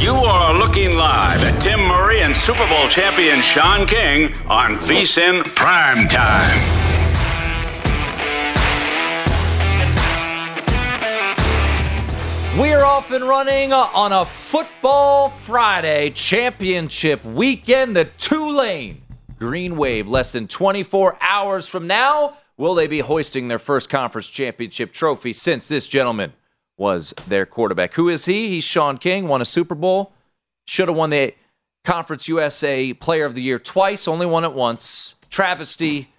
You are looking live at Tim Murray and Super Bowl champion Sean King on VSIN Prime Time. We're off and running uh, on a Football Friday championship weekend. The Tulane Green Wave, less than 24 hours from now, will they be hoisting their first conference championship trophy since this gentleman was their quarterback. Who is he? He's Sean King, won a Super Bowl, should have won the Conference USA Player of the Year twice, only won it once. Travesty,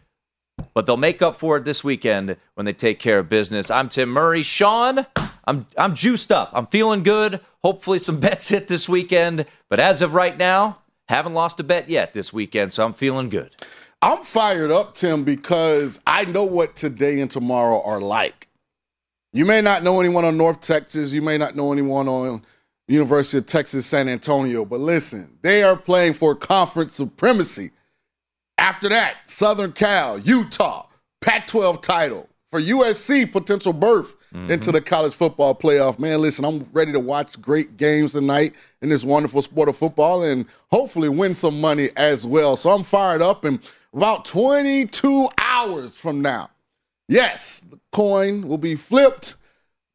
but they'll make up for it this weekend when they take care of business. I'm Tim Murray. Sean, I'm I'm juiced up. I'm feeling good. Hopefully some bets hit this weekend, but as of right now, haven't lost a bet yet this weekend, so I'm feeling good. I'm fired up, Tim, because I know what today and tomorrow are like. You may not know anyone on North Texas, you may not know anyone on University of Texas San Antonio, but listen, they are playing for conference supremacy. After that, Southern Cal, Utah, Pac 12 title. For USC, potential berth mm-hmm. into the college football playoff. Man, listen, I'm ready to watch great games tonight in this wonderful sport of football and hopefully win some money as well. So I'm fired up. And about 22 hours from now, yes, the coin will be flipped.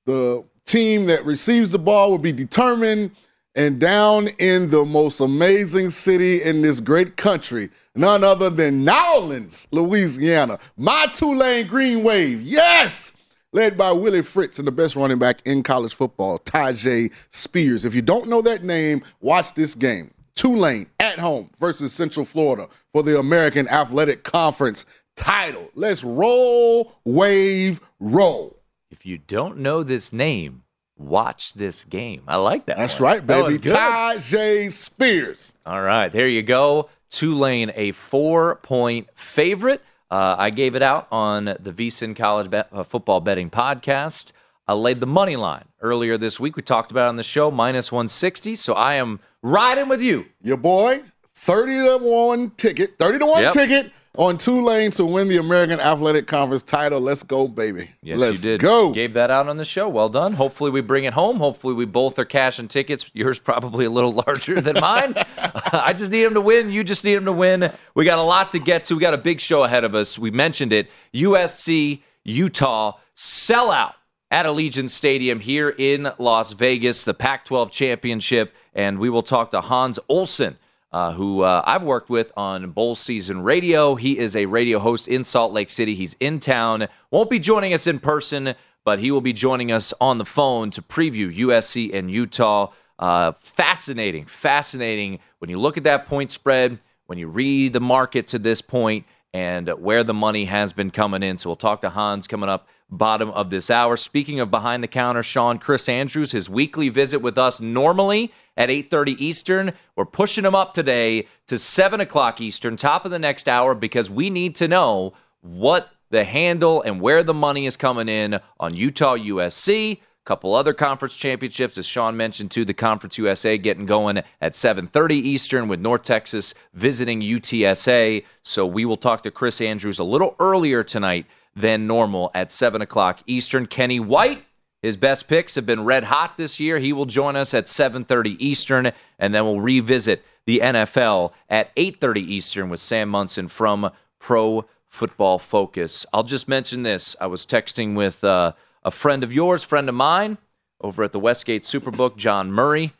The team that receives the ball will be determined. And down in the most amazing city in this great country, none other than Nowlands, Louisiana. My Tulane Green Wave, yes, led by Willie Fritz and the best running back in college football, Tyjae Spears. If you don't know that name, watch this game. Tulane at home versus Central Florida for the American Athletic Conference title. Let's roll, wave, roll. If you don't know this name, watch this game. I like that. That's one. right, baby. Tyjae Spears. All right, there you go. Tulane, a four point favorite. Uh, I gave it out on the VSIN College Bet, uh, Football Betting Podcast. I laid the money line earlier this week. We talked about on the show, minus 160. So I am riding with you. Your boy, 30 to 1 ticket, 30 to 1 yep. ticket on Tulane to win the American Athletic Conference title. Let's go, baby. Yes, Let's you did. Go. Gave that out on the show. Well done. Hopefully, we bring it home. Hopefully, we both are cashing tickets. Yours probably a little larger than mine. I just need him to win. You just need him to win. We got a lot to get to. We got a big show ahead of us. We mentioned it. USC, Utah, sellout at Allegiant Stadium here in Las Vegas, the Pac 12 championship. And we will talk to Hans Olsen uh, who uh, I've worked with on Bowl Season Radio. He is a radio host in Salt Lake City. He's in town, won't be joining us in person, but he will be joining us on the phone to preview USC and Utah. Uh, fascinating, fascinating when you look at that point spread, when you read the market to this point, and where the money has been coming in. So we'll talk to Hans coming up bottom of this hour. Speaking of behind the counter, Sean Chris Andrews, his weekly visit with us normally at 8:30 Eastern. We're pushing him up today to 7 o'clock Eastern, top of the next hour, because we need to know what the handle and where the money is coming in on Utah USC. Couple other conference championships, as Sean mentioned, too. The Conference USA getting going at 7:30 Eastern with North Texas visiting UTSA. So we will talk to Chris Andrews a little earlier tonight than normal at 7 o'clock Eastern. Kenny White, his best picks have been red hot this year. He will join us at 7:30 Eastern, and then we'll revisit the NFL at 8:30 Eastern with Sam Monson from Pro Football Focus. I'll just mention this: I was texting with uh, a friend of yours, friend of mine, over at the Westgate Superbook, John Murray.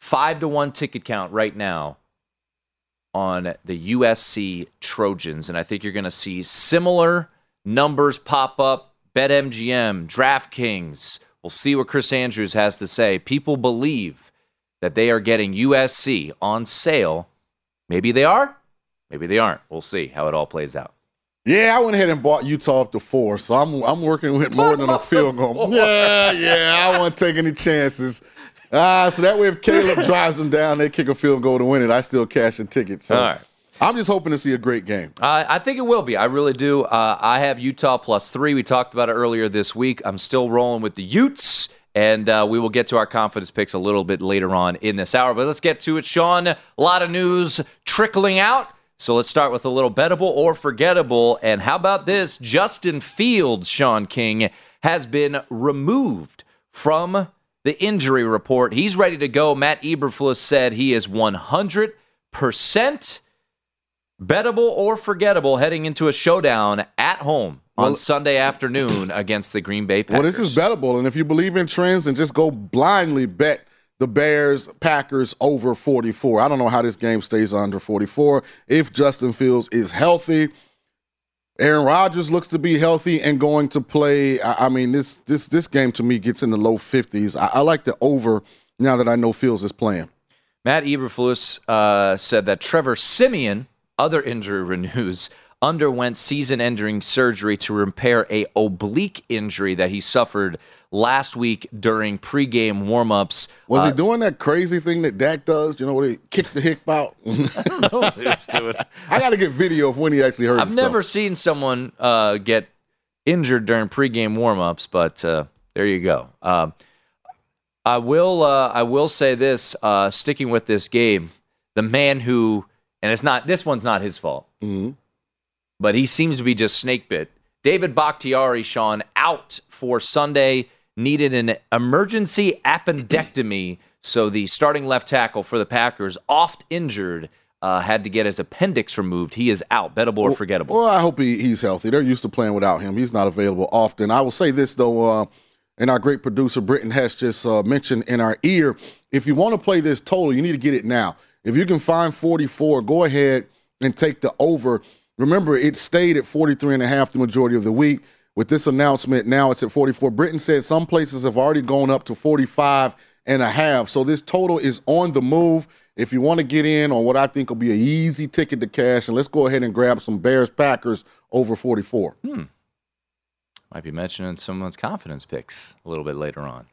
Five to one ticket count right now on the USC Trojans, and I think you're going to see similar numbers pop up. BetMGM, DraftKings. We'll see what Chris Andrews has to say. People believe that they are getting USC on sale. Maybe they are, maybe they aren't. We'll see how it all plays out. Yeah, I went ahead and bought Utah up to four, so I'm I'm working with more than a field goal. Yeah, yeah, I won't take any chances. Ah, so that way if Caleb drives them down, they kick a field goal to win it. I still cash a ticket. So All right. I'm just hoping to see a great game. Uh, I think it will be. I really do. Uh, I have Utah plus three. We talked about it earlier this week. I'm still rolling with the Utes, and uh, we will get to our confidence picks a little bit later on in this hour. But let's get to it, Sean. A lot of news trickling out. So let's start with a little bettable or forgettable. And how about this? Justin Fields, Sean King, has been removed from the injury report. He's ready to go. Matt Eberflus said he is 100% bettable or forgettable heading into a showdown at home on Well- Sunday afternoon against the Green Bay Packers. Well, this is bettable, and if you believe in trends, and just go blindly bet the Bears Packers over 44. I don't know how this game stays under 44. If Justin Fields is healthy, Aaron Rodgers looks to be healthy and going to play. I, I mean, this this this game to me gets in the low 50s. I, I like the over now that I know Fields is playing. Matt Eberflus uh, said that Trevor Siemian, other injury news, underwent season-ending surgery to repair a oblique injury that he suffered last week during pregame warm-ups. Was Uh, he doing that crazy thing that Dak does? You know, where he kicked the hip out? I don't know what he was doing. I got to get video of when he actually hurt I've himself. never seen someone uh, get injured during pregame warm-ups, but uh, there you go. Um, I will. Uh, I will say this. Uh, sticking with this game, the man who, and it's not. This one's not his fault, Mhm. But he seems to be just snake bit. David Bakhtiari, Sean, out for Sunday. Needed an emergency appendectomy. So the starting left tackle for the Packers, oft injured, uh, had to get his appendix removed. He is out. Bettable or forgettable. Well, I hope he, he's healthy. They're used to playing without him. He's not available often. I will say this though, uh, and our great producer Britton Hess just uh, mentioned in our ear. If you want to play this total, you need to get it now. If you can find 44, go ahead and take the over. Remember, it stayed at 43 and a half the majority of the week. With this announcement, now it's at 44. Britton said some places have already gone up to 45 and a half. So this total is on the move. If you want to get in on what I think will be an easy ticket to cash, and let's go ahead and grab some Bears Packers over 44. Hmm. Might be mentioning someone's confidence picks a little bit later on.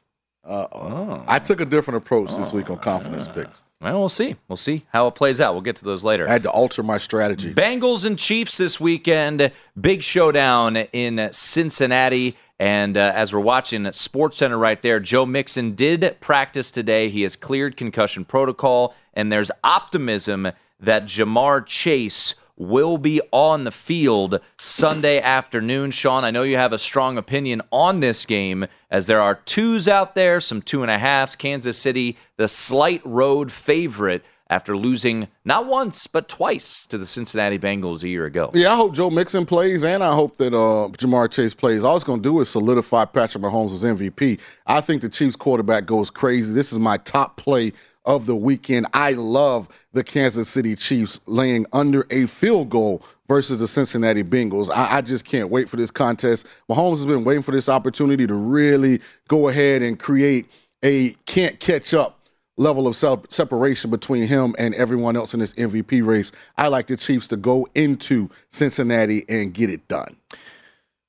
Uh-oh. I took a different approach this week on confidence picks. Well, we'll see. We'll see how it plays out. We'll get to those later. I had to alter my strategy. Bengals and Chiefs this weekend. Big showdown in Cincinnati. And uh, as we're watching Sports Center right there, Joe Mixon did practice today. He has cleared concussion protocol, and there's optimism that Ja'Marr Chase will be on the field Sunday afternoon. Sean, I know you have a strong opinion on this game, as there are twos out there, some two and a halves. Kansas City, the slight road favorite after losing not once, but twice to the Cincinnati Bengals a year ago. Yeah, I hope Joe Mixon plays, and I hope that uh, Ja'Marr Chase plays. All it's going to do is solidify Patrick Mahomes as MVP. I think the Chiefs quarterback goes crazy. This is my top play of the weekend. I love the Kansas City Chiefs laying under a field goal versus the Cincinnati Bengals. I, I, just can't wait for this contest. Mahomes has been waiting for this opportunity to really go ahead and create a can't catch up level of separation between him and everyone else in this MVP race. I like the Chiefs to go into Cincinnati and get it done.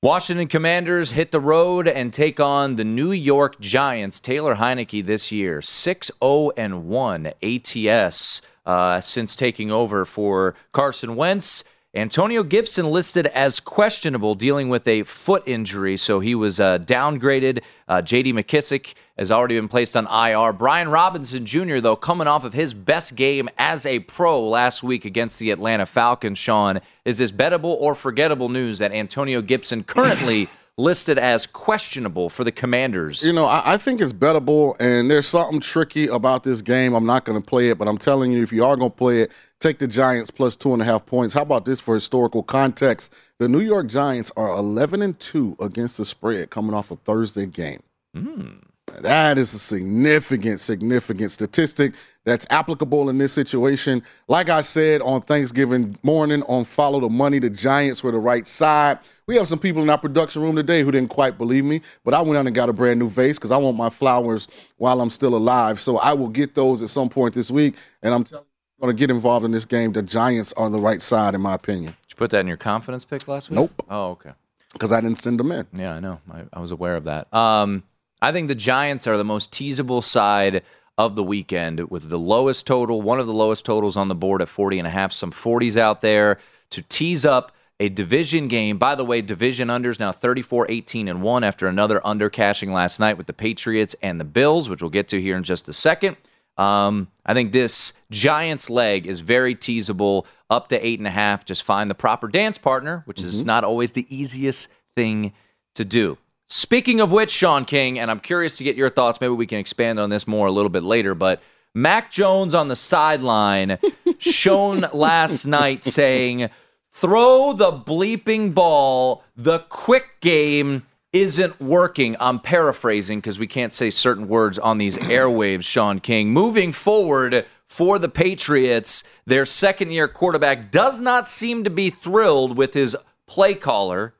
Washington Commanders hit the road and take on the New York Giants. Taylor Heinicke this year, 6 0 1 ATS uh, since taking over for Carson Wentz. Antonio Gibson listed as questionable, dealing with a foot injury, so he was uh, downgraded. Uh, J.D. McKissick has already been placed on IR. Brian Robinson Jr., though, coming off of his best game as a pro last week against the Atlanta Falcons. Sean, is this bettable or forgettable news that Antonio Gibson currently? listed as questionable for the Commanders. You know, I, I, think it's bettable, and there's something tricky about this game. I'm not going to play it, but I'm telling you, if you are going to play it, Take the Giants plus two and a half points. How about this for historical context? The New York Giants are 11 and 2 against the spread coming off a Thursday game. Mm. That is a significant, significant statistic that's applicable in this situation. Like I said on Thanksgiving morning on Follow the Money, the Giants were the right side. We have some people in our production room today who didn't quite believe me, but I went out and got a brand new vase because I want my flowers while I'm still alive. So I will get those at some point this week. And I'm telling going to get involved in this game. The Giants are the right side, in my opinion. Did you put that in your confidence pick last week? Nope. Oh, okay. Because I didn't send them in. Yeah, I know. I, I was aware of that. Um, I think the Giants are the most teasable side of the weekend with the lowest total, one of the lowest totals on the board at 40 and a half, some 40s out there to tease up a division game. By the way, division unders now 34 18 and 1 after another under cashing last night with the Patriots and the Bills, which we'll get to here in just a second. Um, I think this Giants leg is very teasable, up to eight and a half. Just find the proper dance partner, which mm-hmm. is not always the easiest thing to do. Speaking of which, Sean King, and I'm curious to get your thoughts. Maybe we can expand on this more a little bit later, but Mac Jones on the sideline shown last night saying, throw the bleeping ball, the quick game isn't working. I'm paraphrasing because we can't say certain words on these airwaves, Sean King. Moving forward for the Patriots, their second year quarterback does not seem to be thrilled with his play caller.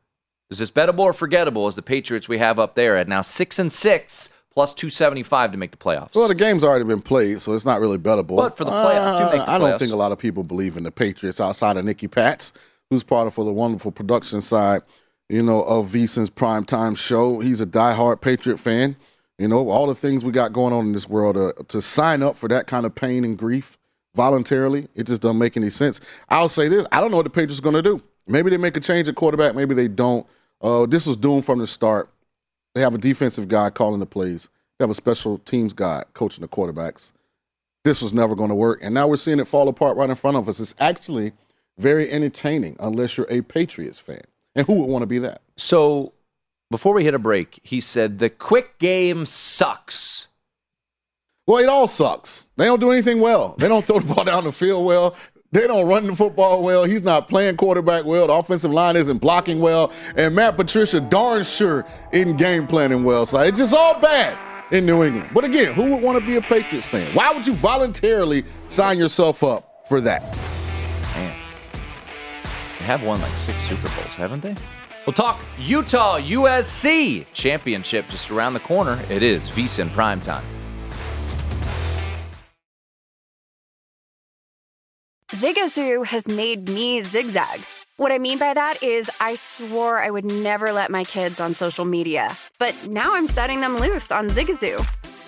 Is this bettable or forgettable as the Patriots we have up there at now six and six plus 275 to make the playoffs? Well, the game's already been played, so it's not really bettable. But for the playoffs, uh, the I don't think a lot of people believe in the Patriots outside of Nicky Pats, who's part of for the wonderful production side you know, of VSiN's primetime show. He's a diehard Patriot fan. You know, all the things we got going on in this world uh, to sign up for that kind of pain and grief voluntarily, it just doesn't make any sense. I'll say this I don't know what the Patriots are going to do. Maybe they make a change at quarterback, maybe they don't. Uh, this was doomed from the start. They have a defensive guy calling the plays, they have a special teams guy coaching the quarterbacks. This was never going to work. And now we're seeing it fall apart right in front of us. It's actually very entertaining unless you're a Patriots fan. And who would want to be that? So before we hit a break, he said the quick game sucks. Well, it all sucks. They don't do anything well. They don't throw the ball down the field well. They don't run the football well. He's not playing quarterback well. The offensive line isn't blocking well. And Matt Patricia darn sure isn't game planning well. So it's just all bad in New England. But again, who would want to be a Patriots fan? Why would you voluntarily sign yourself up for that? Have won like six Super Bowls, haven't they? We'll talk Utah USC championship just around the corner. It is VSiN prime time. Zigazoo has made me zigzag. What I mean by that is, I swore I would never let my kids on social media, but now I'm setting them loose on Zigazoo.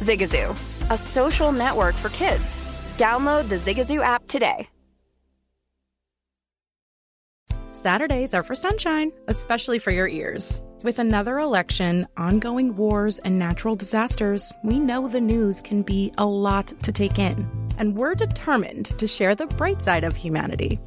Zigazoo, a social network for kids. Download the Zigazoo app today. Saturdays are for sunshine, especially for your ears. With another election, ongoing wars, and natural disasters, we know the news can be a lot to take in. And we're determined to share the bright side of humanity.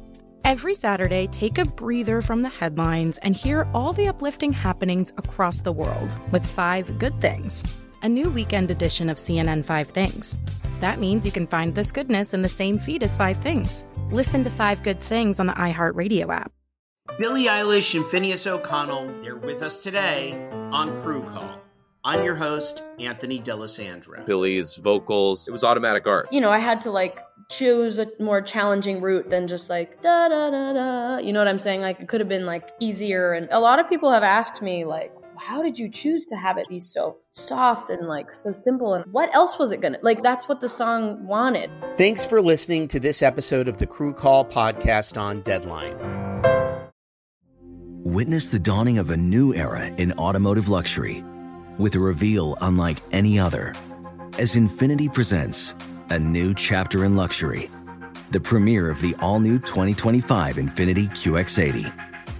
Every Saturday, take a breather from the headlines and hear all the uplifting happenings across the world with Five Good Things, a new weekend edition of CNN Five Things. That means you can find this goodness in the same feed as Five Things. Listen to Five Good Things on the iHeartRadio app. Billie Eilish and Finneas O'Connell, they're with us today on Crew Call. I'm your host, Anthony D'Alessandro. Billie's vocals, it was automatic art. You know, I had to like choose a more challenging route than just like da da da da. You know what I'm saying? Like it could have been like easier. And a lot of people have asked me like, how did you choose to have it be so soft and like so simple? And what else was it gonna like? That's what the song wanted. Thanks for listening to this episode of the Crew Call podcast on Deadline. Witness the dawning of a new era in automotive luxury with a reveal unlike any other as INFINITI presents a new chapter in luxury, the premiere of the all new 2025 INFINITI QX80.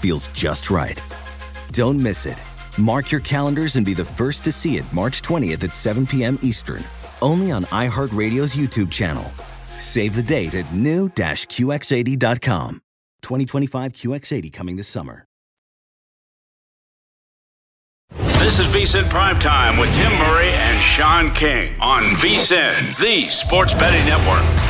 feels just right. Don't miss it. Mark your calendars and be the first to see it March 20th at 7 p.m. Eastern, only on iHeartRadio's YouTube channel. Save the date at new-QX80.com. 2025 QX80 coming this summer. This is VSIN Primetime with Tim Murray and Sean King on VSIN, the sports betting network.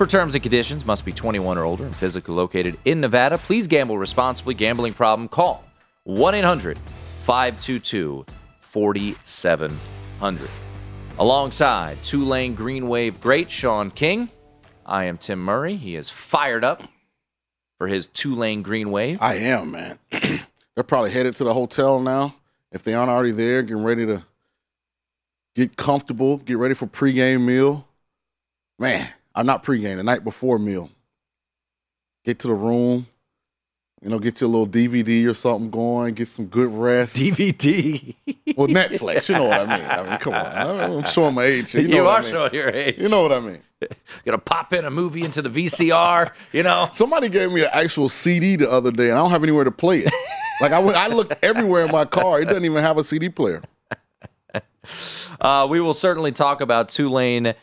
For terms and conditions, must be 21 or older and physically located in Nevada. Please gamble responsibly. Gambling problem? Call 1 800 522 4700. Alongside Tulane Green Wave great Sean King, I am Tim Murray. He is fired up for his Tulane Green Wave. I am, man. They're probably headed to the hotel now. If they aren't already there, getting ready to get comfortable, get ready for pregame meal. Man, I'm not pregame, the night before meal. Get to the room, you know, get your little DVD or something going, get some good rest. DVD? well, Netflix, you know what I mean. I mean, come on. I'm showing my age. You, know You what are I mean. showing your age. You know what I mean. Gonna pop in a movie into the VCR, you know? Somebody gave me an actual CD the other day, and I don't have anywhere to play it. like I went, I looked everywhere in my car. It doesn't even have a CD player. Uh, we will certainly talk about Tulane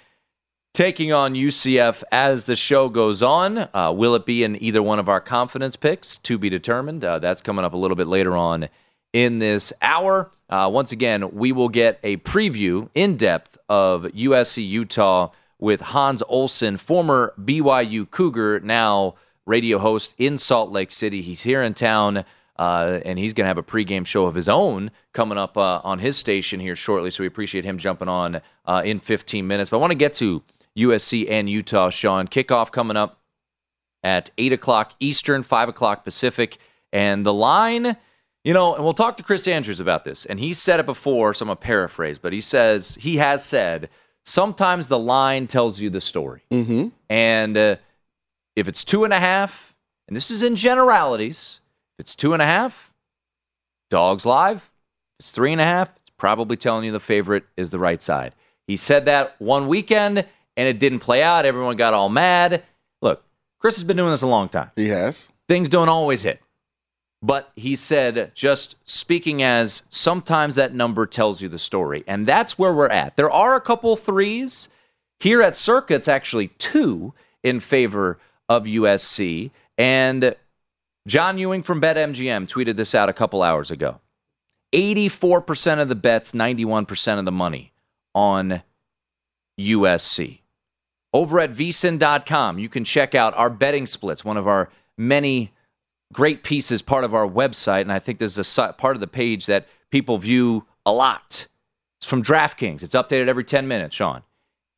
taking on UCF as the show goes on. Uh, will it be in either one of our confidence picks? To be determined. Uh, that's coming up a little bit later on in this hour. Uh, once again, we will get a preview in depth of USC Utah with Hans Olsen, former BYU Cougar, now radio host in Salt Lake City. He's here in town. Uh, and he's going to have a pregame show of his own coming up uh, on his station here shortly. So we appreciate him jumping on uh, in 15 minutes. But I want to get to USC and Utah, Sean. Kickoff coming up at 8 o'clock Eastern, 5 o'clock Pacific. And the line, you know, and we'll talk to Chris Andrews about this. And he said it before, so I'm going to paraphrase, but he says, he has said, sometimes the line tells you the story. Mm-hmm. And uh, if it's two and a half, and this is in generalities, if it's two and a half, dogs live. If it's three and a half, it's probably telling you the favorite is the right side. He said that one weekend and it didn't play out. Everyone got all mad. Look, Chris has been doing this a long time. He has. Things don't always hit. But he said, just speaking as sometimes that number tells you the story. And that's where we're at. There are a couple threes. Here at Circa, it's actually two in favor of USC. And John Ewing from BetMGM tweeted this out a couple hours ago. 84% of the bets, 91% of the money on USC. Over at vsin.com, you can check out our betting splits, one of our many great pieces, part of our website. And I think this is a part of the page that people view a lot. It's from DraftKings. It's updated every 10 minutes, Sean.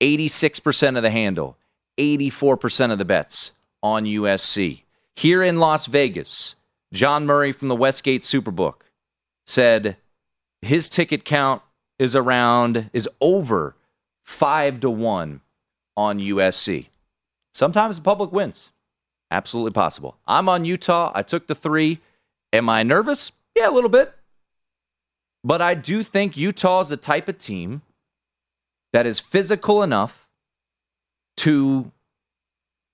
86% of the handle, 84% of the bets on USC. Here in Las Vegas, John Murray from the Westgate Superbook said his ticket count is around, is over five to one on USC. Sometimes the public wins. Absolutely possible. I'm on Utah. I took the three. Am I nervous? Yeah, a little bit. But I do think Utah is the type of team that is physical enough to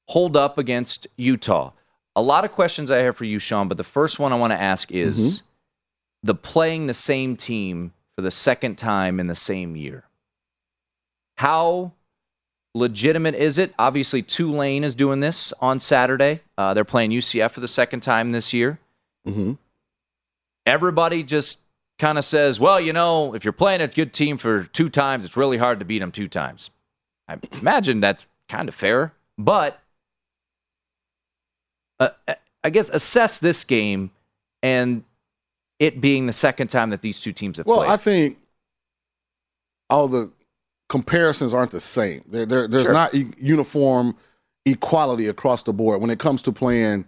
hold up against Utah. A lot of questions I have for you, Sean, but the first one I want to ask is mm-hmm. the playing the same team for the second time in the same year. How legitimate is it? Obviously, Tulane is doing this on Saturday. Uh, they're playing UCF for the second time this year. Mm-hmm. Everybody just kind of says, well, you know, if you're playing a good team for two times, it's really hard to beat them two times. I imagine that's kind of fair, but uh, I guess assess this game and it being the second time that these two teams have well, played. Well, I think all the comparisons aren't the same. There, there's sure. not e- uniform equality across the board when it comes to playing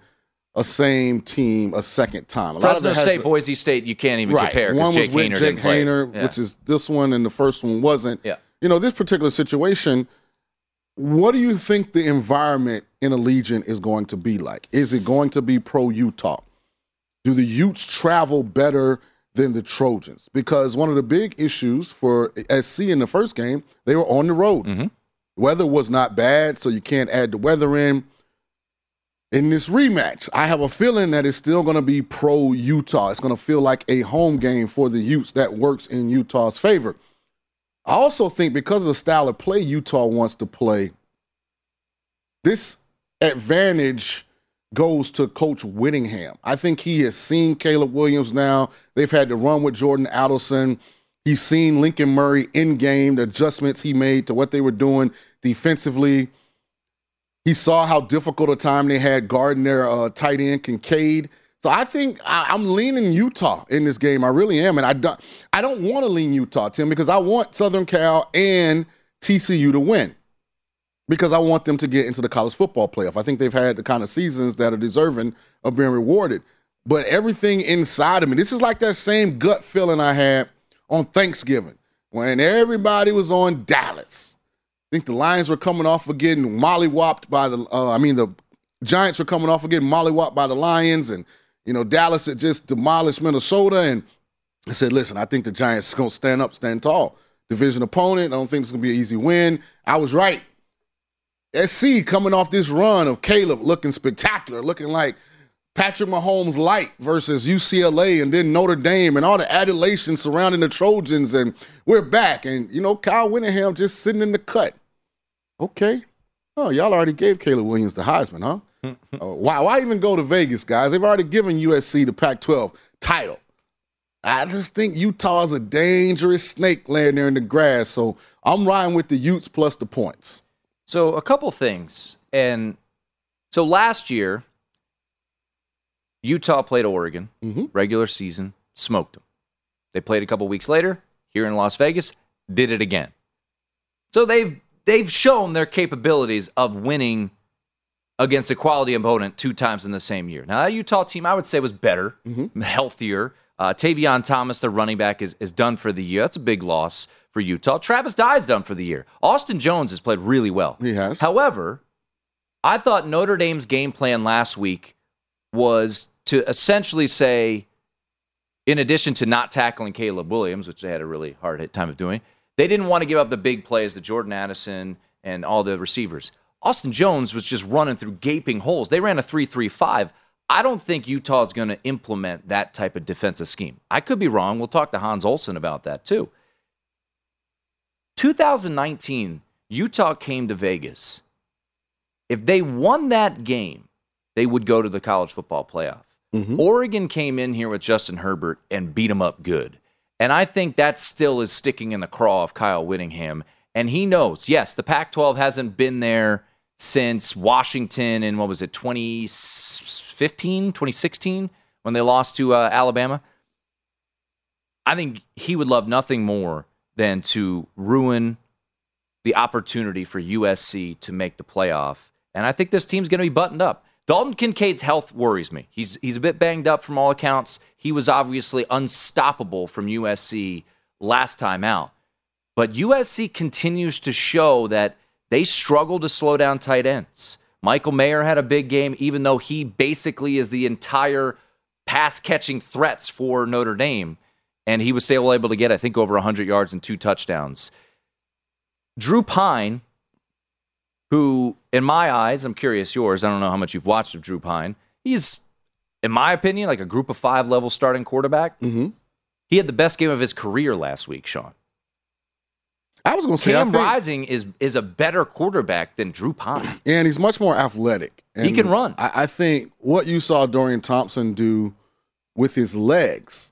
a same team a second time. A Fresno State, a, Boise State, you can't even right. compare. One Jake was with Haener Jake Haener, yeah. which is this one, and the first one wasn't. Yeah. You know, this particular situation. What do you think the environment in Allegiant is going to be like? Is it going to be pro Utah? Do the Utes travel better than the Trojans? Because one of the big issues for SC in the first game, they were on the road. Mm-hmm. Weather was not bad, so you can't add the weather in in this rematch, I have a feeling that it's still going to be pro Utah. It's going to feel like a home game for the Utes that works in Utah's favor. I also think because of the style of play Utah wants to play, this advantage goes to Coach Whittingham. I think he has seen Caleb Williams now. They've had to run with Jordan Addison. He's seen Lincoln Riley in game, the adjustments he made to what they were doing defensively. He saw how difficult a time they had guarding their uh, tight end Kincaid. So I think I, am leaning Utah in this game. I really am, and I don't. I don't want to lean Utah, Tim, because I want Southern Cal and TCU to win because I want them to get into the college football playoff. I think they've had the kind of seasons that are deserving of being rewarded. But everything inside of me, this is like that same gut feeling I had on Thanksgiving when everybody was on Dallas I think the Lions were coming off of getting mollywopped by the. Uh, I mean, the Giants were coming off of getting mollywopped by the Lions, and you know Dallas had just demolished Minnesota. And I said, listen, I think the Giants are going to stand up, stand tall. Division opponent. I don't think it's going to be an easy win. I was right. SC coming off this run of Caleb looking spectacular, looking like Patrick Mahomes light versus UCLA and then Notre Dame and all the adulation surrounding the Trojans and we're back. And, you know, Kyle Whittingham just sitting in the cut. Okay. Oh, y'all already gave Caleb Williams the Heisman, huh? uh, why, why even go to Vegas, guys? They've already given USC the Pac 12 title. I just think Utah's a dangerous snake laying there in the grass. So I'm riding with the Utes plus the points. So, a couple things. And so last year, Utah played Oregon, mm-hmm. regular season, smoked them. They played a couple weeks later, here in Las Vegas, did it again. So they've they've shown their capabilities of winning against a quality opponent two times in the same year. Now that Utah team, I would say, was better, mm-hmm. healthier. Uh, Tavion Thomas, the running back, is, is done for the year. That's a big loss for Utah. Travis Dye is done for the year. Austin Jones has played really well. He has. However, I thought Notre Dame's game plan last week was to essentially say in addition to not tackling Caleb Williams, which they had a really hard time of doing, they didn't want to give up the big plays, the Jordan Addison and all the receivers. Austin Jones was just running through gaping holes. They ran a 3 3 5. I don't think Utah is going to implement that type of defensive scheme. I could be wrong. We'll talk to Hans Olsen about that too. 2019, Utah came to Vegas If they won that game, they would go to the college football playoff. Mm-hmm. Oregon came in here with Justin Herbert and beat him up good. And I think that still is sticking in the craw of Kyle Whittingham. And he knows, yes, the Pac 12 hasn't been there since Washington in what was it, 2015, 2016, when they lost to uh, Alabama. I think he would love nothing more than to ruin the opportunity for USC to make the playoff. And I think this team's going to be buttoned up. Dalton Kincaid's health worries me. He's he's a bit banged up from all accounts. He was obviously unstoppable from USC last time out. But USC continues to show that they struggle to slow down tight ends. Michael Mayer had a big game, even though he basically is the entire pass catching threats for Notre Dame. And he was still able to get, I think, over 100 yards and two touchdowns. Drew Pyne, who, in my eyes, I'm curious yours. I don't know how much you've watched of Drew Pyne, He's, in my opinion, like a group of five level starting quarterback. Mm-hmm. He had the best game of his career last week, Sean. I was going to say Cam think, Rising is is a better quarterback than Drew Pyne. and he's much more athletic. And He can run. I, I think what you saw Dorian Thompson do with his legs,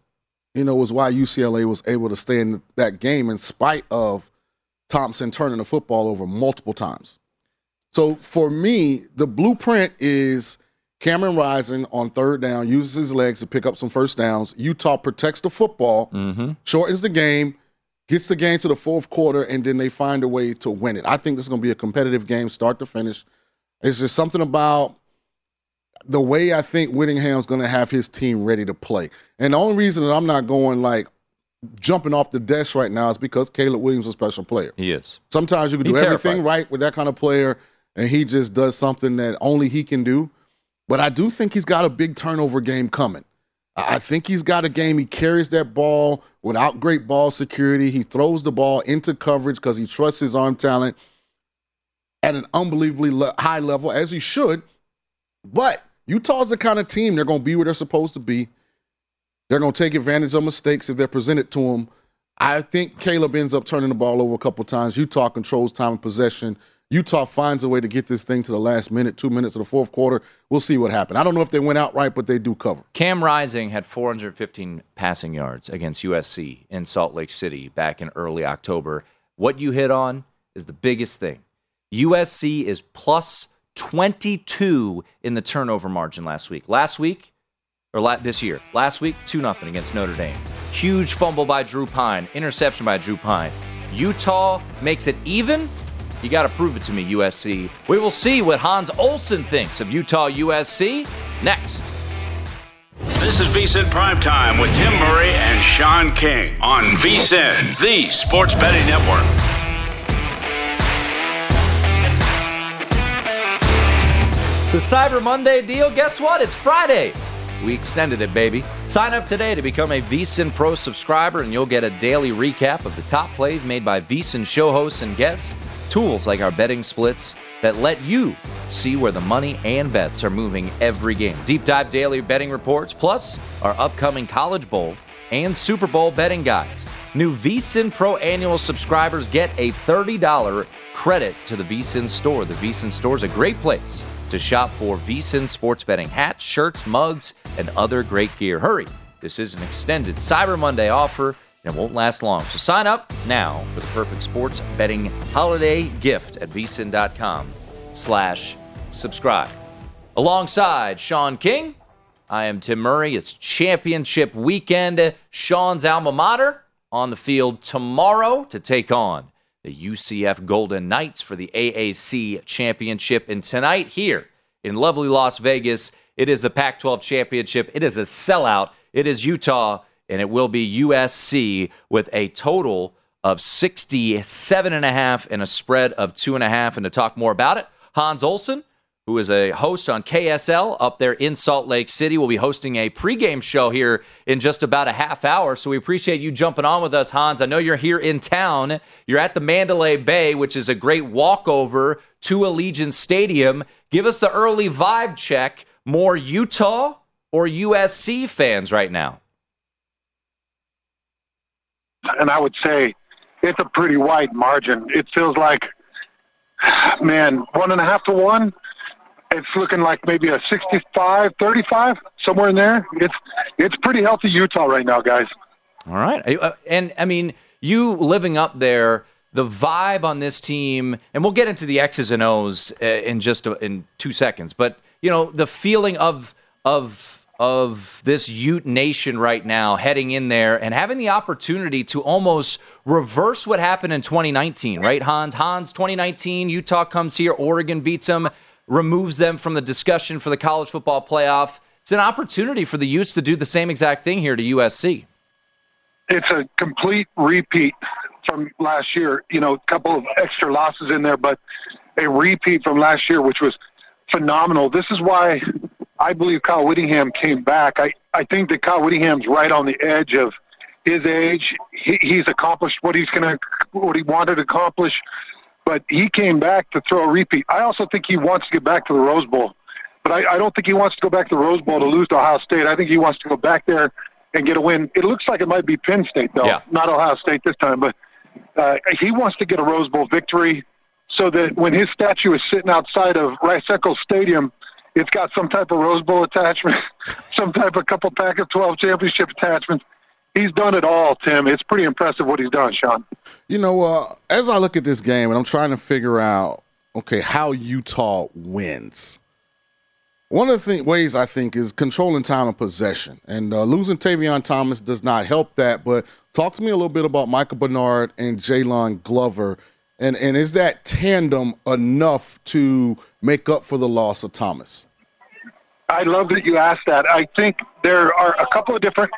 you know, was why UCLA was able to stay in that game in spite of Thompson turning the football over multiple times. So for me, the blueprint is Cameron Rising on third down uses his legs to pick up some first downs. Utah protects the football, Mm-hmm. shortens the game, gets the game to the fourth quarter, and then they find a way to win it. I think this is going to be a competitive game, start to finish. It's just something about the way I think Whittingham's going to have his team ready to play. And the only reason that I'm not going like jumping off the desk right now is because Caleb Williams is a special player. He is. Sometimes you can do everything terrified. right with that kind of player, and he just does something that only he can do. But I do think he's got a big turnover game coming. I think he's got a game. He carries that ball without great ball security. He throws the ball into coverage because he trusts his arm talent at an unbelievably le- high level, as he should. But Utah's the kind of team they're going to be where they're supposed to be. They're going to take advantage of mistakes if they're presented to them. I think Caleb ends up turning the ball over a couple times. Utah controls time and possession. Utah finds a way to get this thing to the last minute, two minutes of the fourth quarter. We'll see what happens. I don't know if they went out right, but they do cover. Cam Rising had 415 passing yards against USC in Salt Lake City back in early October. What you hit on is the biggest thing. USC is plus 22 in the turnover margin last week. Last week, or la- this year, last week, 2 0 against Notre Dame. Huge fumble by Drew Pyne, interception by Drew Pyne. Utah makes it even. You got to prove it to me, USC. We will see what Hans Olsen thinks of Utah USC next. This is VSIN Primetime with Tim Murray and Sean King on VSIN, the sports betting network. The Cyber Monday deal, guess what? It's Friday. We extended it, baby. Sign up today to become a VSIN Pro subscriber, and you'll get a daily recap of the top plays made by VSIN show hosts and guests, tools like our betting splits that let you see where the money and bets are moving every game. Deep dive daily betting reports, plus our upcoming College Bowl and Super Bowl betting guides. New VSIN Pro annual subscribers get a $30 credit to the VSIN store. The VSIN store is a great place to shop for VSIN sports betting hats, shirts, mugs, and other great gear. Hurry! This is an extended Cyber Monday offer and it won't last long. So sign up now for the perfect sports betting holiday gift at vsin.com slash subscribe. Alongside Sean King, I am Tim Murray. It's championship weekend. Sean's alma mater on the field tomorrow to take on the UCF Golden Knights for the AAC championship. And tonight here in lovely Las Vegas, it is the Pac 12 championship. It is a sellout. It is Utah, and it will be USC with a total of 67 and a half and a spread of two and a half. And to talk more about it, Hans Olsen, who is a host on KSL up there in Salt Lake City, will be hosting a pregame show here in just about a half hour. So we appreciate you jumping on with us, Hans. I know you're here in town. You're at the Mandalay Bay, which is a great walkover to Allegiant Stadium. Give us the early vibe check. More Utah or USC fans right now? And I would say it's a pretty wide margin. It feels like, man, one and a half to one. it's looking like maybe a 65 35 somewhere in there it's it's pretty healthy utah right now guys all right uh, and i mean you living up there the vibe on this team and we'll get into the x's and o's uh, in just a, in two seconds but you know the feeling of of of this Ute nation right now heading in there and having the opportunity to almost reverse what happened in 2019, right, Hans? Hans, 2019, Utah comes here, Oregon beats them removes them from the discussion for the college football playoff. It's an opportunity for the Utes to do the same exact thing here to USC. It's a complete repeat from last year. You know, a couple of extra losses in there, but a repeat from last year, which was phenomenal. This is why I believe Kyle Whittingham came back. I, I think that Kyle Whittingham's right on the edge of his age. He, he's accomplished what he's going to, what he wanted to accomplish but he came back to throw a repeat. I also think he wants to get back to the Rose Bowl, but I, I don't think he wants to go back to the Rose Bowl to lose to Ohio State. I think he wants to go back there and get a win. It looks like it might be Penn State though, yeah. not Ohio State this time, but uh, he wants to get a Rose Bowl victory so that when his statue is sitting outside of Rice Eccles Stadium, it's got some type of Rose Bowl attachment, some type of couple pack of 12 championship attachments he's done it all, Tim. It's pretty impressive what he's done, Sean. You know, uh, as I look at this game and I'm trying to figure out, okay, how Utah wins. One of the th- ways I think is controlling time of possession, and uh, losing Tavion Thomas does not help that. But talk to me a little bit about Micah Bernard and Jaylon Glover, and and is that tandem enough to make up for the loss of Thomas? I love that you asked that. I think there are a couple of different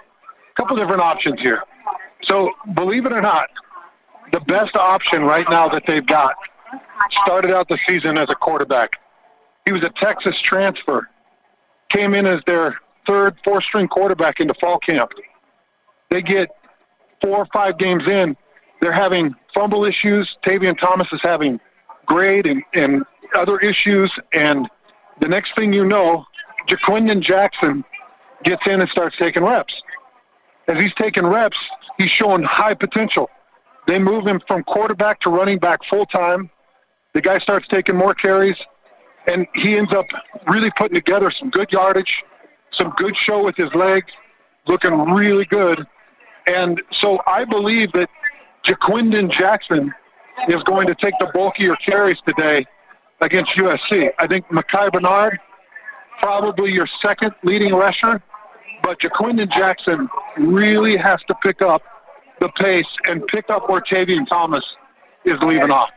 couple different options here. So, believe it or not, the best option right now that they've got started out the season as a quarterback. He was a Texas transfer, came in as their third, fourth string quarterback into fall camp. They get four or five games in, they're having fumble issues. Tavion Thomas is having grade and, and other issues. And the next thing you know, Ja'Quinden Jackson gets in and starts taking reps as he's taking reps, he's showing high potential. They move him from quarterback to running back full time. The guy starts taking more carries, and he ends up really putting together some good yardage, some good show with his legs, looking really good. And so I believe that Ja'Quinden Jackson is going to take the bulkier carries today against USC. I think Micah Bernard, probably your second leading rusher, but Ja'Quinden Jackson really has to pick up the pace and pick up where Tavion Thomas is leaving off.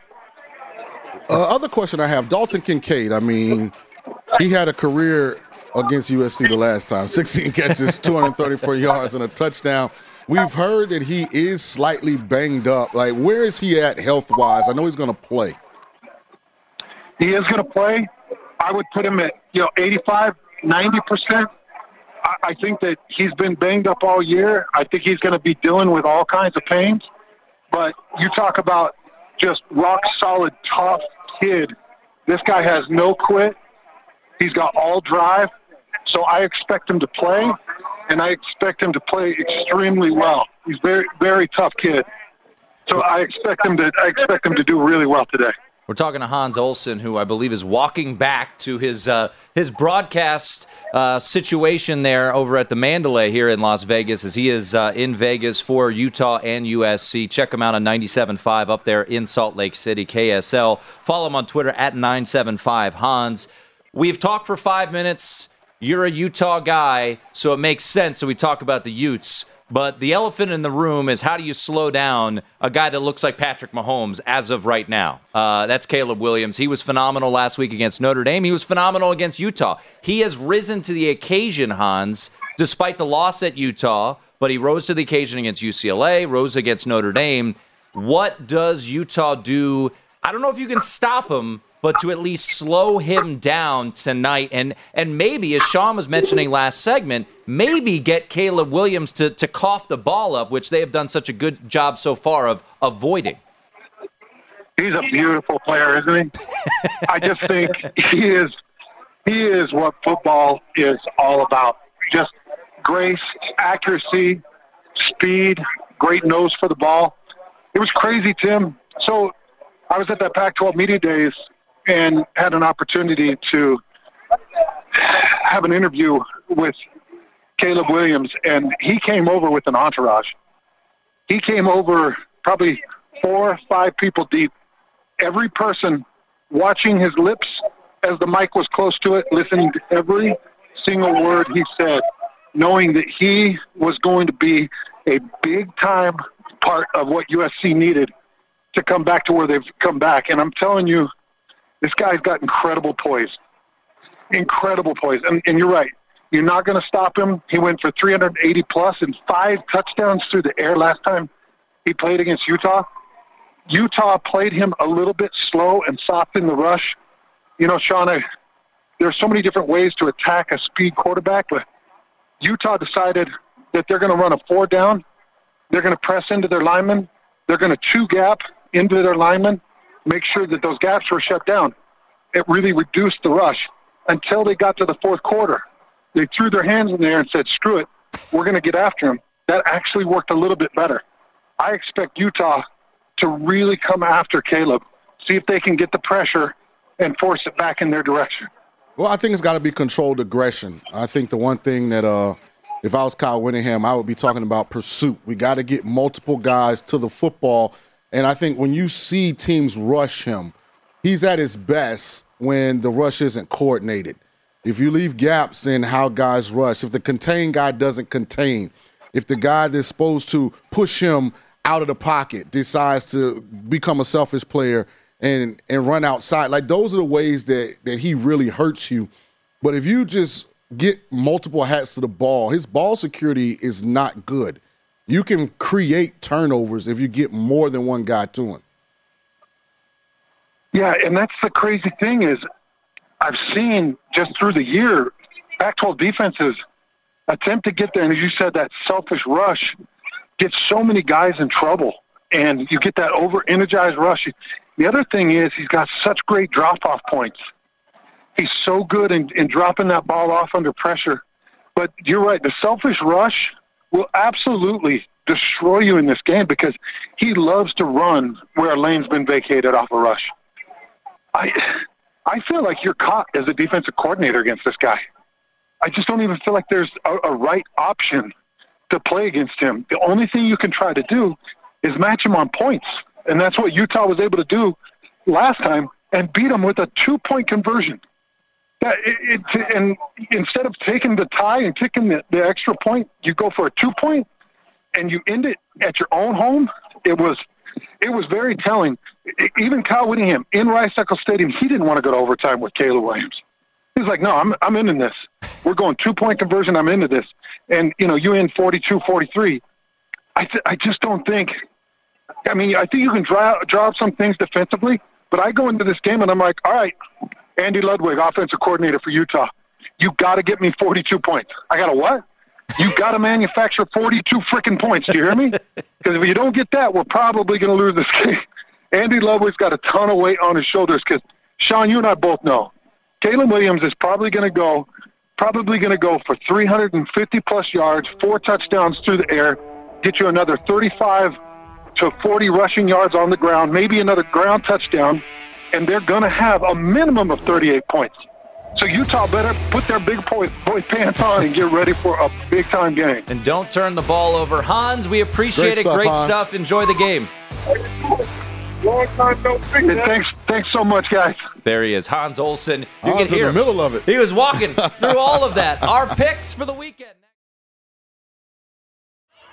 Uh, other question I have Dalton Kincaid. I mean, he had a career against USC the last time 16 catches, 234 yards, and a touchdown. We've heard that he is slightly banged up. Like, where is he at health wise? I know he's going to play. He is going to play. I would put him at, you know, 85, 90%. I think that he's been banged up all year. I think he's going to be dealing with all kinds of pains. But you talk about just rock solid, tough kid. This guy has no quit. He's got all drive. So I expect him to play, and I expect him to play extremely well. He's very, very tough kid. So I expect him to. I expect him to do really well today. We're talking to Hans Olsen, who I believe is walking back to his uh, his broadcast uh, situation there over at the Mandalay here in Las Vegas, as he is uh, in Vegas for Utah and USC. Check him out on 97.5 up there in Salt Lake City, KSL. Follow him on Twitter at 975 Hans. We've talked for five minutes. You're a Utah guy, so it makes sense. that we talk about the Utes. But the elephant in the room is how do you slow down a guy that looks like Patrick Mahomes as of right now? Uh, that's Caleb Williams. He was phenomenal last week against Notre Dame. He was phenomenal against Utah. He has risen to the occasion, Hans, despite the loss at Utah, but he rose to the occasion against UCLA, rose against Notre Dame. What does Utah do? I don't know if you can stop him, but to at least slow him down tonight and and maybe as Sean was mentioning last segment, maybe get Caleb Williams to to cough the ball up, which they have done such a good job so far of avoiding. He's a beautiful player, isn't he? I just think he is he is what football is all about. Just grace, accuracy, speed, great nose for the ball. It was crazy, Tim. So I was at that Pac 12 media days and had an opportunity to have an interview with Caleb Williams, and he came over with an entourage. He came over probably four or five people deep. Every person watching his lips as the mic was close to it, listening to every single word he said, knowing that he was going to be a big time part of what USC needed to come back to where they've come back. And I'm telling you, this guy's got incredible poise. Incredible poise. And, and you're right. You're not going to stop him. He went for 380 plus and five touchdowns through the air last time he played against Utah. Utah played him a little bit slow and soft in the rush. You know, Sean, I, there's so many different ways to attack a speed quarterback, but Utah decided that they're going to run a four down. They're going to press into their linemen. They're going to chew gap into their linemen, make sure that those gaps were shut down. It really reduced the rush until they got to the fourth quarter. They threw their hands in the air and said, screw it, we're going to get after him. That actually worked a little bit better. I expect Utah to really come after Caleb, see if they can get the pressure and force it back in their direction. Well, I think it's got to be controlled aggression. I think the one thing that, uh, if I was Kyle Whittingham, I would be talking about pursuit. We got to get multiple guys to the football. And I think when you see teams rush him, he's at his best when the rush isn't coordinated. If you leave gaps in how guys rush, if the contain guy doesn't contain, if the guy that's supposed to push him out of the pocket decides to become a selfish player and and run outside. Like those are the ways that that he really hurts you. But if you just get multiple hats to the ball, his ball security is not good. You can create turnovers if you get more than one guy to him. Yeah, and that's the crazy thing is I've seen just through the year Pac-12 defenses attempt to get there, and as you said, that selfish rush gets so many guys in trouble, and you get that over-energized rush. The other thing is he's got such great drop-off points. He's so good in, in dropping that ball off under pressure. But you're right, the selfish rush will absolutely destroy you in this game because he loves to run where a lane's been vacated off a rush. I I feel like you're caught as a defensive coordinator against this guy. I just don't even feel like there's a, a right option to play against him. The only thing you can try to do is match him on points. And that's what Utah was able to do last time and beat them with a two point conversion. It, it, and instead of taking the tie and taking the, the extra point, you go for a two point and you end it at your own home. It was it was very telling. Even Kyle Whittingham in Rice Eccles Stadium, he didn't want to go to overtime with Caleb Williams. He's like, no, I'm I'm into this. We're going two point conversion. I'm into this. And you know, you in 42-43. I th- I just don't think. I mean, I think you can draw draw up some things defensively, but I go into this game and I'm like, all right, Andy Ludwig, offensive coordinator for Utah, you got to get me 42 points. I got to what? You got to manufacture 42 freaking points. Do you hear me? Because if you don't get that, we're probably going to lose this game. Andy Ludwig's got a ton of weight on his shoulders because Sean, you and I both know Caleb Williams is probably going to go, probably going to go for 350 plus yards, four touchdowns through the air, get you another 35 to 40 rushing yards on the ground, maybe another ground touchdown, and they're going to have a minimum of 38 points. So Utah better put their big boy, boy pants on and get ready for a big time game. And don't turn the ball over. Hans, we appreciate Great it. stuff, Great Hans. stuff. Enjoy the game. Long time no see. Thanks, thanks so much, guys. There he is, Hans Olsen. You Hans can in hear the him. middle of it. He was walking through all of that. Our picks for the weekend.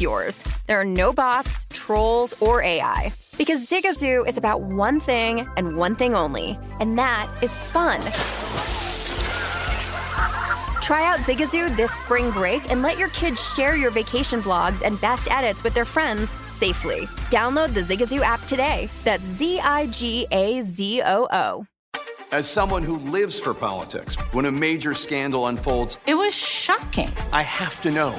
yours. There are no bots, trolls, or AI. Because Zigazoo is about one thing and one thing only, and that is fun. Try out Zigazoo this spring break and let your kids share your vacation vlogs and best edits with their friends safely. Download the Zigazoo app today. That's Z I G A Z O O. As someone who lives for politics, when a major scandal unfolds, it was shocking. I have to know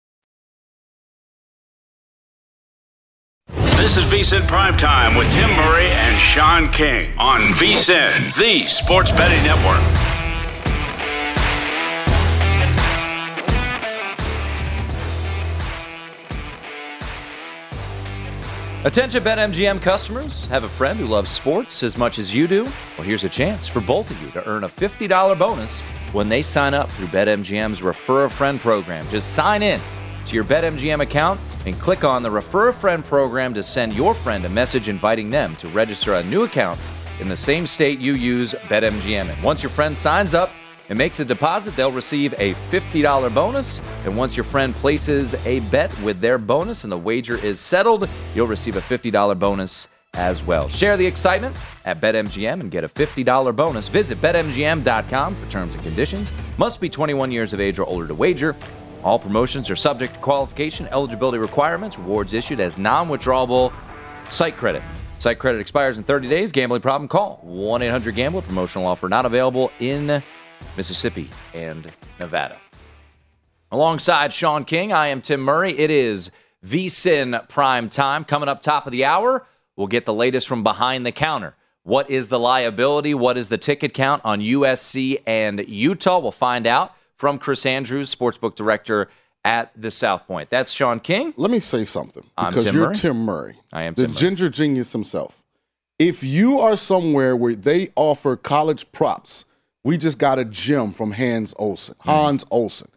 This is VSIN Primetime with Tim Murray and Sean King on VSIN, the sports betting network. Attention BetMGM customers. Have a friend who loves sports as much as you do? Well, here's a chance for both of you to earn a $50 bonus when they sign up through BetMGM's Refer a Friend program. Just sign in to your BetMGM account and click on the Refer a Friend program to send your friend a message inviting them to register a new account in the same state you use BetMGM in. Once your friend signs up and makes a deposit, they'll receive a $50 bonus. And once your friend places a bet with their bonus and the wager is settled, you'll receive a $50 bonus as well. Share the excitement at BetMGM and get a $50 bonus. Visit BetMGM.com for terms and conditions. Must be 21 years of age or older to wager. All promotions are subject to qualification, eligibility requirements, rewards issued as non withdrawable site credit. Site credit expires in 30 days. Gambling problem? Call 1 800 Gambler. Promotional offer not available in Mississippi and Nevada. Alongside Sean King, I am Tim Murray. It is VSIN prime time. Coming up top of the hour, we'll get the latest from behind the counter. What is the liability? What is the ticket count on USC and Utah? We'll find out from Chris Andrews, sportsbook director at the South Point. That's Sean King. Let me say something I'm because Tim you're Murray. Tim Murray, I am the Tim Murray. ginger genius himself. If you are somewhere where they offer college props, we just got a gem from Hans Olsen. Mm-hmm. Hans Olsen,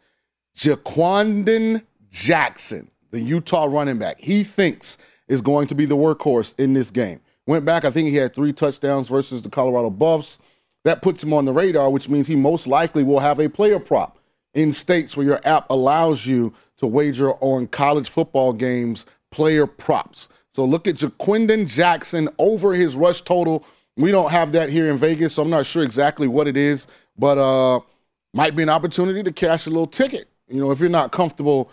Ja'Quinden Jackson, the Utah running back. He thinks is going to be the workhorse in this game. Went back, I think he had three touchdowns versus the Colorado Buffs. That puts him on the radar, which means he most likely will have a player prop in states where your app allows you to wager on college football games player props. So look at Ja'Quinden Jackson over his rush total. We don't have that here in Vegas, so I'm not sure exactly what it is, but uh might be an opportunity to cash a little ticket. You know, if you're not comfortable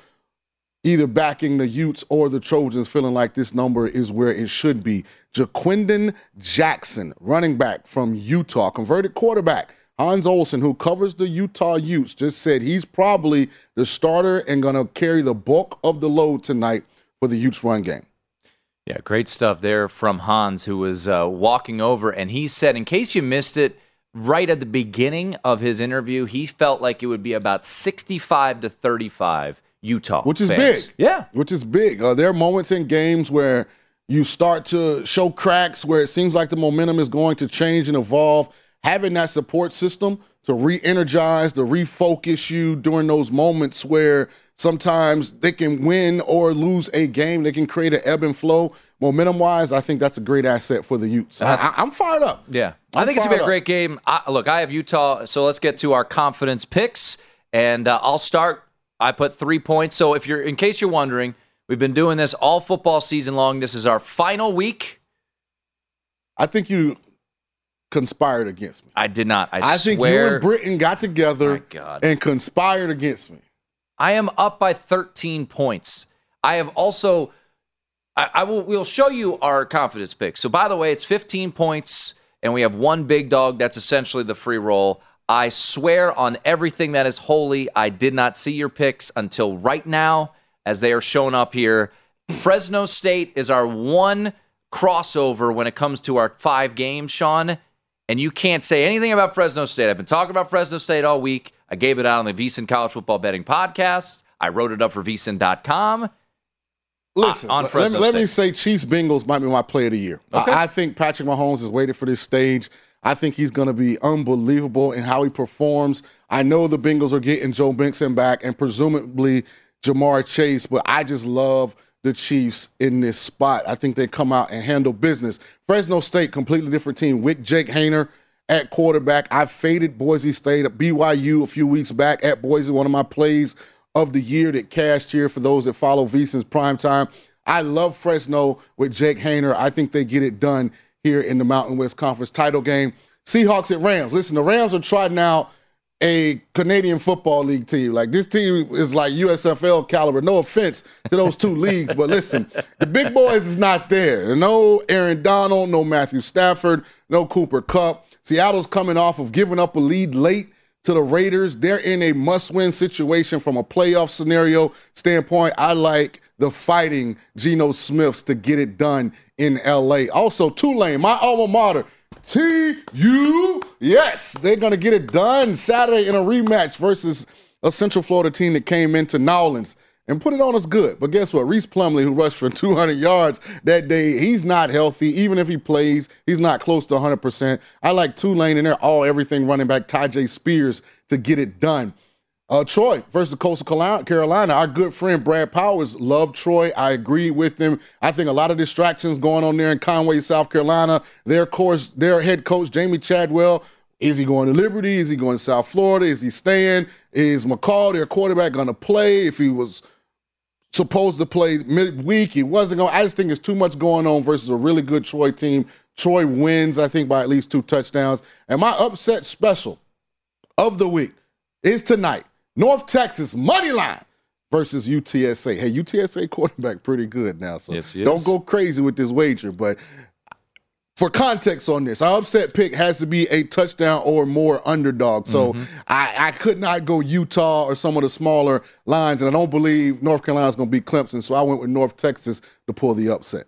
either backing the Utes or the Trojans, feeling like this number is where it should be. Ja'Quinden Jackson, running back from Utah, converted quarterback. Hans Olsen, who covers the Utah Utes, just said he's probably the starter and going to carry the bulk of the load tonight for the Utes run game. Yeah, great stuff there from Hans, who was uh, walking over, and he said, in case you missed it, right at the beginning of his interview, he felt like it would be about 65 to 35 Utah, which is fans. big. Yeah, which is big. Uh, there are moments in games where you start to show cracks, where it seems like the momentum is going to change and evolve. Having that support system to re-energize, to refocus you during those moments where sometimes they can win or lose a game, they can create an ebb and flow. Momentum wise, I think that's a great asset for the Utes. I, I, I'm fired up. Yeah, I'm I think it's gonna be a great game. I, look, I have Utah, so let's get to our confidence picks, and uh, I'll start. I put three points. So if you're, in case you're wondering, we've been doing this all football season long. This is our final week. I think you conspired against me. I did not. I, I think you swear. and Britton got together and conspired against me. I am up by 13 points. I have also. I, I will. We'll show you our confidence picks. So by the way, it's 15 points, and we have one big dog. That's essentially the free roll. I swear on everything that is holy, I did not see your picks until right now, as they are shown up here. Fresno State is our one crossover when it comes to our five games, Sean. And you can't say anything about Fresno State. I've been talking about Fresno State all week. I gave it out on the VSiN College Football Betting Podcast. I wrote it up for VSiN.com. Listen, on let, Fresno me, let me say Chiefs Bengals might be my play of the year. I- Okay. I, think Patrick Mahomes has waited for this stage. I think he's going to be unbelievable in how he performs. I know the Bengals are getting Joe Mixon back and presumably Ja'Marr Chase, but I just love the Chiefs in this spot. I think they come out and handle business. Fresno State, completely different team with Jake Haener at quarterback. I faded Boise State at BYU a few weeks back at Boise, one of my plays of the year that cashed here for those that follow VSiN's prime time. I love Fresno with Jake Haener. I think they get it done here in the Mountain West Conference title game. Seahawks at Rams. Listen, the Rams are trotting out a Canadian Football League team. Like this team is like USFL caliber. No offense to those two leagues, but listen, the big boys is not there. No Aaron Donald, no Matthew Stafford, no Cooper Kupp. Seattle's coming off of giving up a lead late to the Raiders. They're in a must-win situation from a playoff scenario standpoint. I like the fighting Geno Smiths to get it done in LA. Also, Tulane, my alma mater. TU, yes, they're going to get it done Saturday in a rematch versus a Central Florida team that came into Nowlands and put it on us good. But guess what? Rhys Plumlee, who rushed for 200 yards that day, he's not healthy. Even if he plays, he's not close to 100%. I like Tulane and they're all everything running back Tyjae Spears to get it done. Uh, Troy versus the Coastal Carolina-. Our good friend Brad Powers loved Troy. I agree with him. I think a lot of distractions going on there in Conway, South Carolina. Their course, their head coach Jamie Chadwell. Is he going to Liberty? Is he going to South Florida? Is he staying? Is McCall, their quarterback, going to play? If he was supposed to play midweek, he wasn't going. I just think there's too much going on versus a really good Troy team. Troy wins, I think, by at least two touchdowns. And my upset special of the week is tonight. North Texas money line versus UTSA. Hey, UTSA quarterback pretty good now, so Yes, don't is. go crazy with this wager. But for context on this, our upset pick has to be a touchdown or more underdog. So Mm-hmm. I, I could not go Utah or some of the smaller lines, and I don't believe North Carolina's going to beat Clemson. So I went with North Texas to pull the upset.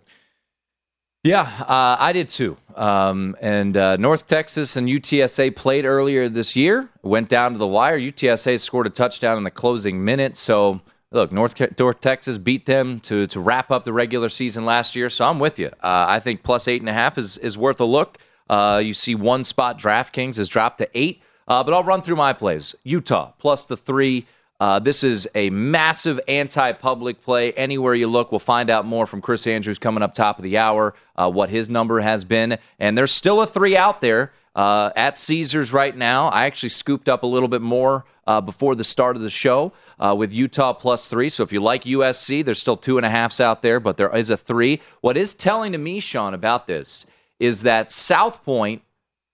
Yeah, uh, I did too. Um, and uh, North Texas and UTSA played earlier this year. Went down to the wire. UTSA scored a touchdown in the closing minute. So look, North, North Texas beat them to to wrap up the regular season last year. So I'm with you. Uh, I think plus eight and a half is is worth a look. Uh, you see one spot DraftKings has dropped to eight. Uh, but I'll run through my plays. Utah plus the three. Uh, this is a massive anti-public play. Anywhere you look, we'll find out more from Chris Andrews coming up top of the hour. Uh, what his number has been, and there's still a three out there uh, at Caesars right now. I actually scooped up a little bit more uh, before the start of the show uh, with Utah plus three. So if you like USC, there's still two and a halfs out there, but there is a three. What is telling to me, Sean, about this is that South Point,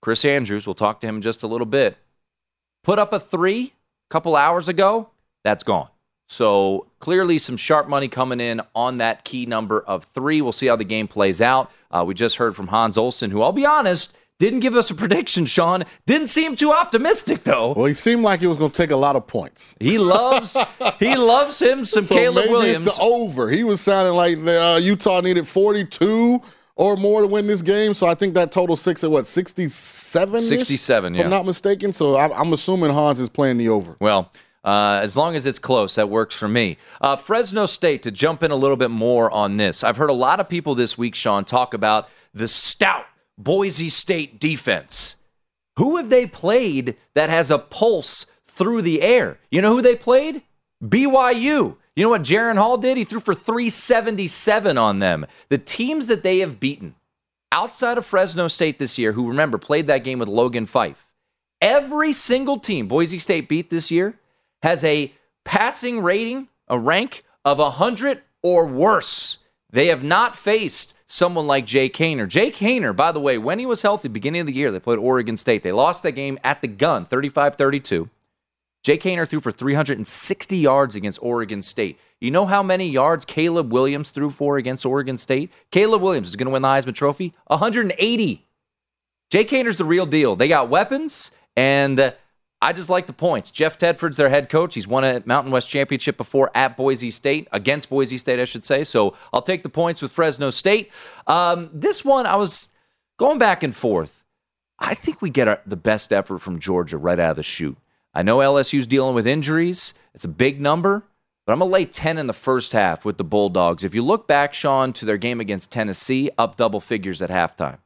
Chris Andrews, we'll talk to him in just a little bit, put up a three couple hours ago. That's gone. So clearly, some sharp money coming in on that key number of three. We'll see how the game plays out. Uh, we just heard from Hans Olsen, who I'll be honest, didn't give us a prediction, Sean. Didn't seem too optimistic, though. Well, he seemed like he was going to take a lot of points. He loves he loves him some so Caleb maybe Williams. It's the over. He was sounding like the, uh, Utah needed 42 or more to win this game. So I think that total six at what 67? 67, If yeah. I'm not mistaken. So I'm, I'm assuming Hans is playing the over. Well, Uh, as long as it's close, that works for me. Uh, Fresno State, to jump in a little bit more on this, I've heard a lot of people this week, Sean, talk about the stout Boise State defense. Who have they played that has a pulse through the air? You know who they played? BYU. You know what Jaren Hall did? He threw for 377 on them. The teams that they have beaten outside of Fresno State this year, who remember played that game with Logan Fife, every single team Boise State beat this year has a passing rating, a rank of 100 or worse. They have not faced someone like Jake Haener. Jake Haener, by the way, when he was healthy, beginning of the year, they played Oregon State. They lost that game at the gun, 35 32. Jake Haener threw for 360 yards against Oregon State. You know how many yards Caleb Williams threw for against Oregon State? Caleb Williams is going to win the Heisman Trophy. 180. Jake Haener's the real deal. They got weapons, and I just like the points. Jeff Tedford's their head coach. He's won a Mountain West championship before at Boise State, against Boise State, I should say. So I'll take the points with Fresno State. Um, this one, I was going back and forth. I think we get our, the best effort from Georgia right out of the chute. I know LSU's dealing with injuries. It's a big number, but I'm going to lay 10 in the first half with the Bulldogs. If you look back, Sean, to their game against Tennessee, up double figures at halftime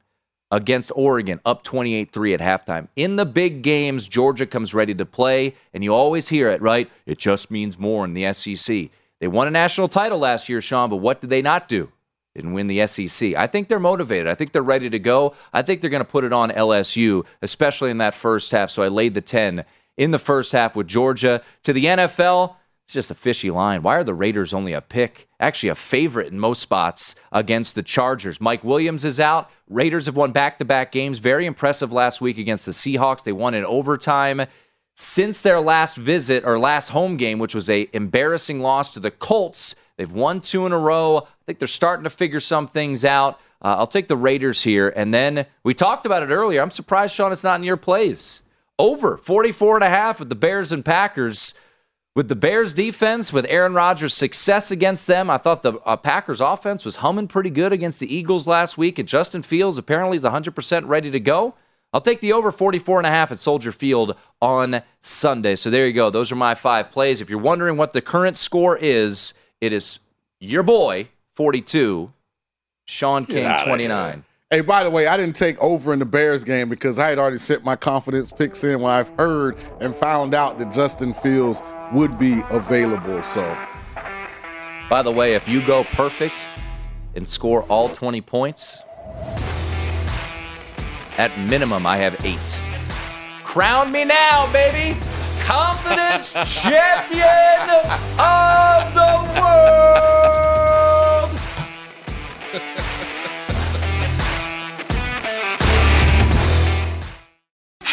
against Oregon, up 28 3 at halftime. In the big games, Georgia comes ready to play, and you always hear it, right? It just means more in the SEC. They won a national title last year, Sean, but what did they not do? Didn't win the SEC. I think they're motivated. I think they're ready to go. I think they're going to put it on LSU, especially in that first half. So I laid the 10 in the first half with Georgia. To the NFL, it's just a fishy line. Why are the Raiders only a pick? Actually, a favorite in most spots against the Chargers. Mike Williams is out. Raiders have won back to back games. Very impressive last week against the Seahawks. They won in overtime. Since their last visit or last home game, which was a embarrassing loss to the Colts, they've won two in a row. I think they're starting to figure some things out. Uh, I'll take the Raiders here. And then we talked about it earlier. I'm surprised, Sean, it's not in your plays. Over 44 and a half with the Bears and Packers. With the Bears defense, with Aaron Rodgers' success against them, I thought the uh, Packers offense was humming pretty good against the Eagles last week. And Justin Fields apparently is 100% ready to go. I'll take the over 44 and a half at Soldier Field on Sunday. So there you go. Those are my five plays. If you're wondering what the current score is, it is your boy 42, Sean King 29. Hey, by the way, I didn't take over in the Bears game because I had already set my confidence picks in when I've heard and found out that Justin Fields would be available. So, by the way, if you go perfect and score all 20 points, at minimum, I have eight. Crown me now, baby! Confidence champion of the world!